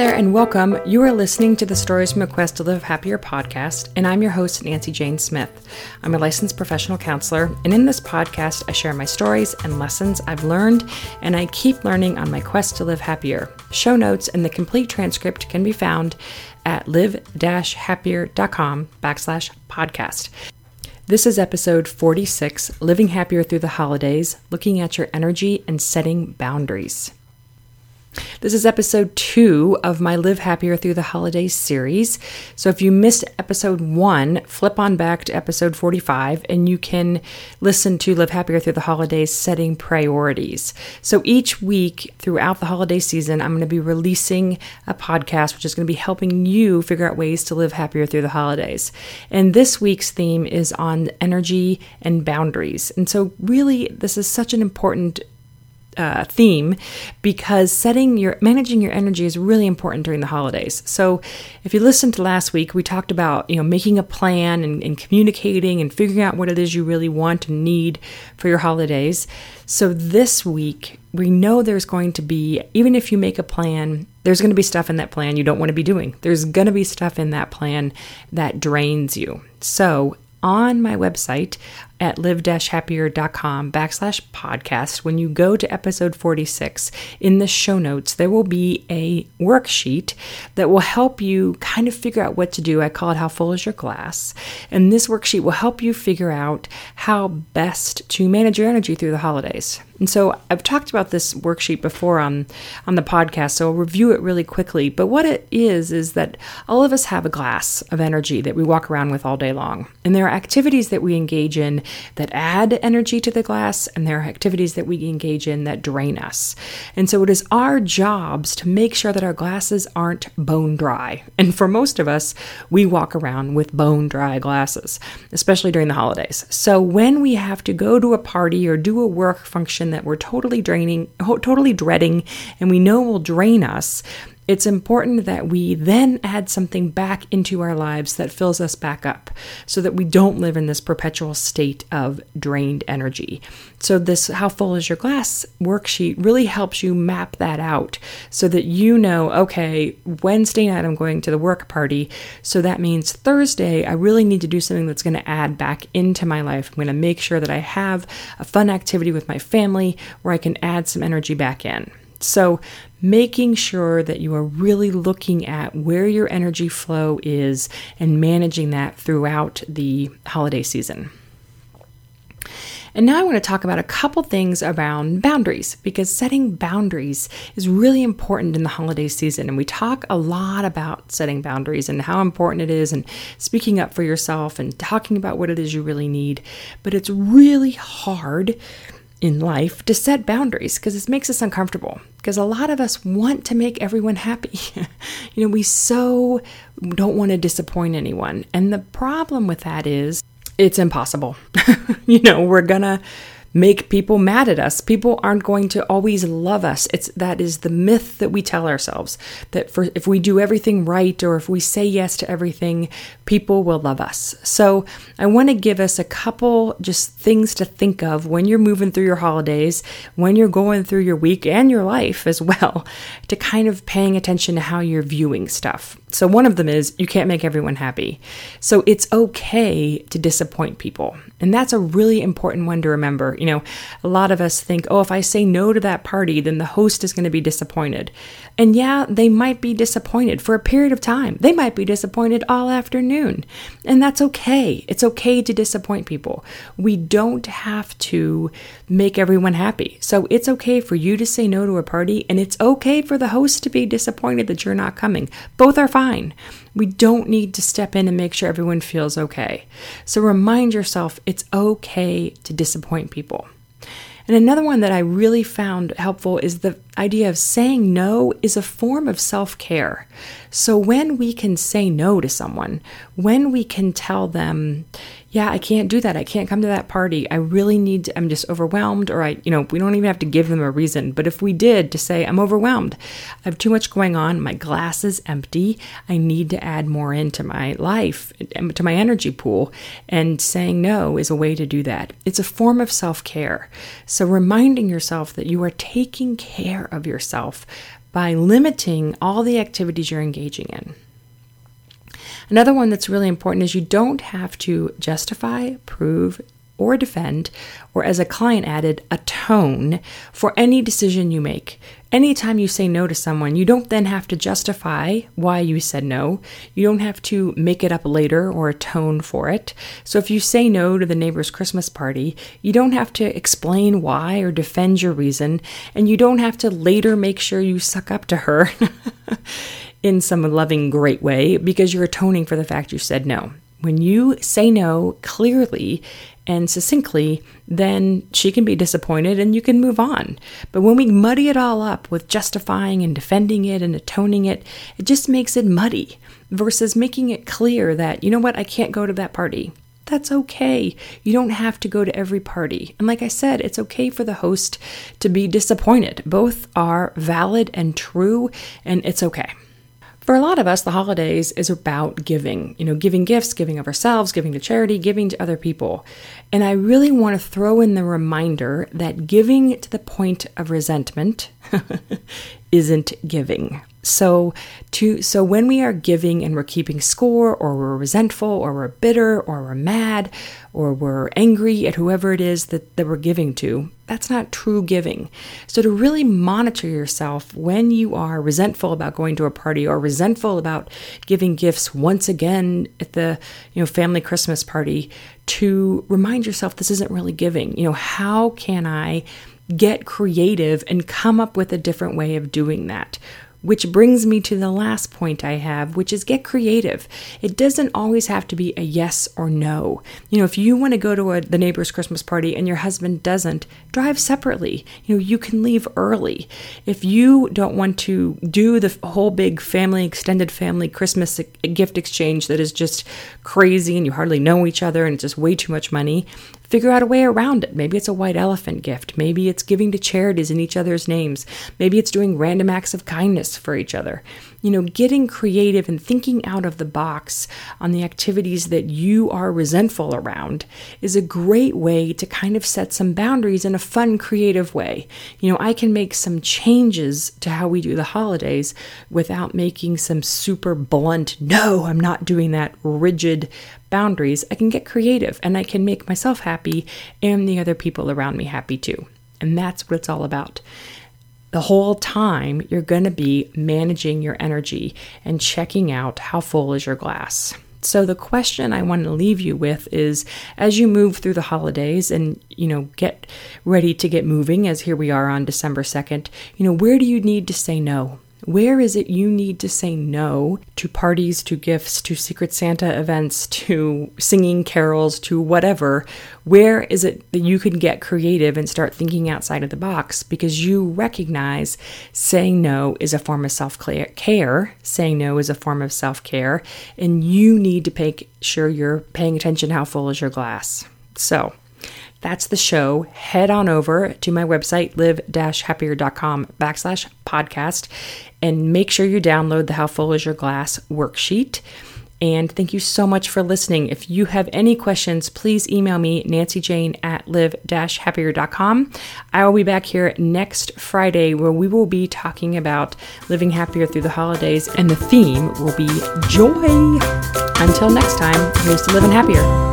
there, and welcome. You are listening to the Stories from a Quest to Live Happier podcast, and I'm your host, Nancy Jane Smith. I'm a licensed professional counselor, and in this podcast, I share my stories and lessons I've learned, and I keep learning on my quest to live happier. Show notes and the complete transcript can be found at live-happier.com backslash podcast. This is episode 46 Living Happier Through the Holidays, looking at your energy and setting boundaries. This is episode two of my Live Happier Through the Holidays series. So if you missed episode one, flip on back to episode 45 and you can listen to Live Happier Through the Holidays setting priorities. So each week throughout the holiday season, I'm going to be releasing a podcast which is going to be helping you figure out ways to live happier through the holidays. And this week's theme is on energy and boundaries. And so, really, this is such an important uh, theme because setting your managing your energy is really important during the holidays. So, if you listened to last week, we talked about you know making a plan and, and communicating and figuring out what it is you really want and need for your holidays. So this week, we know there's going to be even if you make a plan, there's going to be stuff in that plan you don't want to be doing. There's going to be stuff in that plan that drains you. So on my website at live-happier.com backslash podcast. When you go to episode 46 in the show notes there will be a worksheet that will help you kind of figure out what to do. I call it how full is your glass? And this worksheet will help you figure out how best to manage your energy through the holidays and so I've talked about this worksheet before on on the podcast, so I'll review it really quickly. But what it is is that all of us have a glass of energy that we walk around with all day long. And there are activities that we engage in that add energy to the glass, and there are activities that we engage in that drain us. And so it is our jobs to make sure that our glasses aren't bone dry. And for most of us, we walk around with bone dry glasses, especially during the holidays. So when we have to go to a party or do a work function that we're totally draining, totally dreading, and we know will drain us, it's important that we then add something back into our lives that fills us back up so that we don't live in this perpetual state of drained energy. So, this How Full is Your Glass worksheet really helps you map that out so that you know, okay, Wednesday night I'm going to the work party. So that means Thursday I really need to do something that's going to add back into my life. I'm going to make sure that I have a fun activity with my family where I can add some energy back in. So, making sure that you are really looking at where your energy flow is and managing that throughout the holiday season. And now I want to talk about a couple things around boundaries because setting boundaries is really important in the holiday season. And we talk a lot about setting boundaries and how important it is and speaking up for yourself and talking about what it is you really need. But it's really hard in life to set boundaries because it makes us uncomfortable. Because a lot of us want to make everyone happy. you know, we so don't want to disappoint anyone. And the problem with that is it's impossible. you know, we're gonna make people mad at us. People aren't going to always love us. It's that is the myth that we tell ourselves that for if we do everything right or if we say yes to everything, people will love us. So, I want to give us a couple just things to think of when you're moving through your holidays, when you're going through your week and your life as well, to kind of paying attention to how you're viewing stuff. So, one of them is you can't make everyone happy. So, it's okay to disappoint people. And that's a really important one to remember. You know, a lot of us think, oh, if I say no to that party, then the host is going to be disappointed. And yeah, they might be disappointed for a period of time. They might be disappointed all afternoon. And that's okay. It's okay to disappoint people. We don't have to make everyone happy. So it's okay for you to say no to a party, and it's okay for the host to be disappointed that you're not coming. Both are fine. We don't need to step in and make sure everyone feels okay. So remind yourself it's okay to disappoint people. And another one that I really found helpful is the idea of saying no is a form of self care. So when we can say no to someone, when we can tell them, yeah, I can't do that. I can't come to that party. I really need to, I'm just overwhelmed, or I, you know, we don't even have to give them a reason. But if we did to say, I'm overwhelmed, I have too much going on, my glass is empty, I need to add more into my life, to my energy pool. And saying no is a way to do that. It's a form of self care. So reminding yourself that you are taking care of yourself by limiting all the activities you're engaging in. Another one that's really important is you don't have to justify, prove, or defend, or as a client added, atone for any decision you make. Anytime you say no to someone, you don't then have to justify why you said no. You don't have to make it up later or atone for it. So if you say no to the neighbor's Christmas party, you don't have to explain why or defend your reason, and you don't have to later make sure you suck up to her in some loving, great way because you're atoning for the fact you said no. When you say no clearly and succinctly, then she can be disappointed and you can move on. But when we muddy it all up with justifying and defending it and atoning it, it just makes it muddy versus making it clear that, you know what, I can't go to that party. That's okay. You don't have to go to every party. And like I said, it's okay for the host to be disappointed. Both are valid and true, and it's okay. For a lot of us, the holidays is about giving, you know, giving gifts, giving of ourselves, giving to charity, giving to other people. And I really want to throw in the reminder that giving to the point of resentment isn't giving. So to so when we are giving and we're keeping score or we're resentful or we're bitter or we're mad or we're angry at whoever it is that, that we're giving to, that's not true giving. So to really monitor yourself when you are resentful about going to a party or resentful about giving gifts once again at the you know family Christmas party, to remind yourself this isn't really giving. You know, how can I get creative and come up with a different way of doing that? Which brings me to the last point I have, which is get creative. It doesn't always have to be a yes or no. You know, if you want to go to a, the neighbor's Christmas party and your husband doesn't, drive separately. You know, you can leave early. If you don't want to do the whole big family, extended family Christmas gift exchange that is just crazy and you hardly know each other and it's just way too much money, Figure out a way around it. Maybe it's a white elephant gift. Maybe it's giving to charities in each other's names. Maybe it's doing random acts of kindness for each other. You know, getting creative and thinking out of the box on the activities that you are resentful around is a great way to kind of set some boundaries in a fun, creative way. You know, I can make some changes to how we do the holidays without making some super blunt, no, I'm not doing that rigid boundaries, I can get creative and I can make myself happy and the other people around me happy too. And that's what it's all about. The whole time, you're going to be managing your energy and checking out how full is your glass. So the question I want to leave you with is as you move through the holidays and you know get ready to get moving as here we are on December 2nd, you know where do you need to say no? Where is it you need to say no to parties, to gifts, to Secret Santa events, to singing carols, to whatever? Where is it that you can get creative and start thinking outside of the box because you recognize saying no is a form of self care, saying no is a form of self care, and you need to make sure you're paying attention how full is your glass. So, that's the show. Head on over to my website, live-happier.com backslash podcast, and make sure you download the How Full Is Your Glass worksheet. And thank you so much for listening. If you have any questions, please email me, nancyjane at live-happier.com. I will be back here next Friday where we will be talking about living happier through the holidays, and the theme will be joy. Until next time, here's to living happier.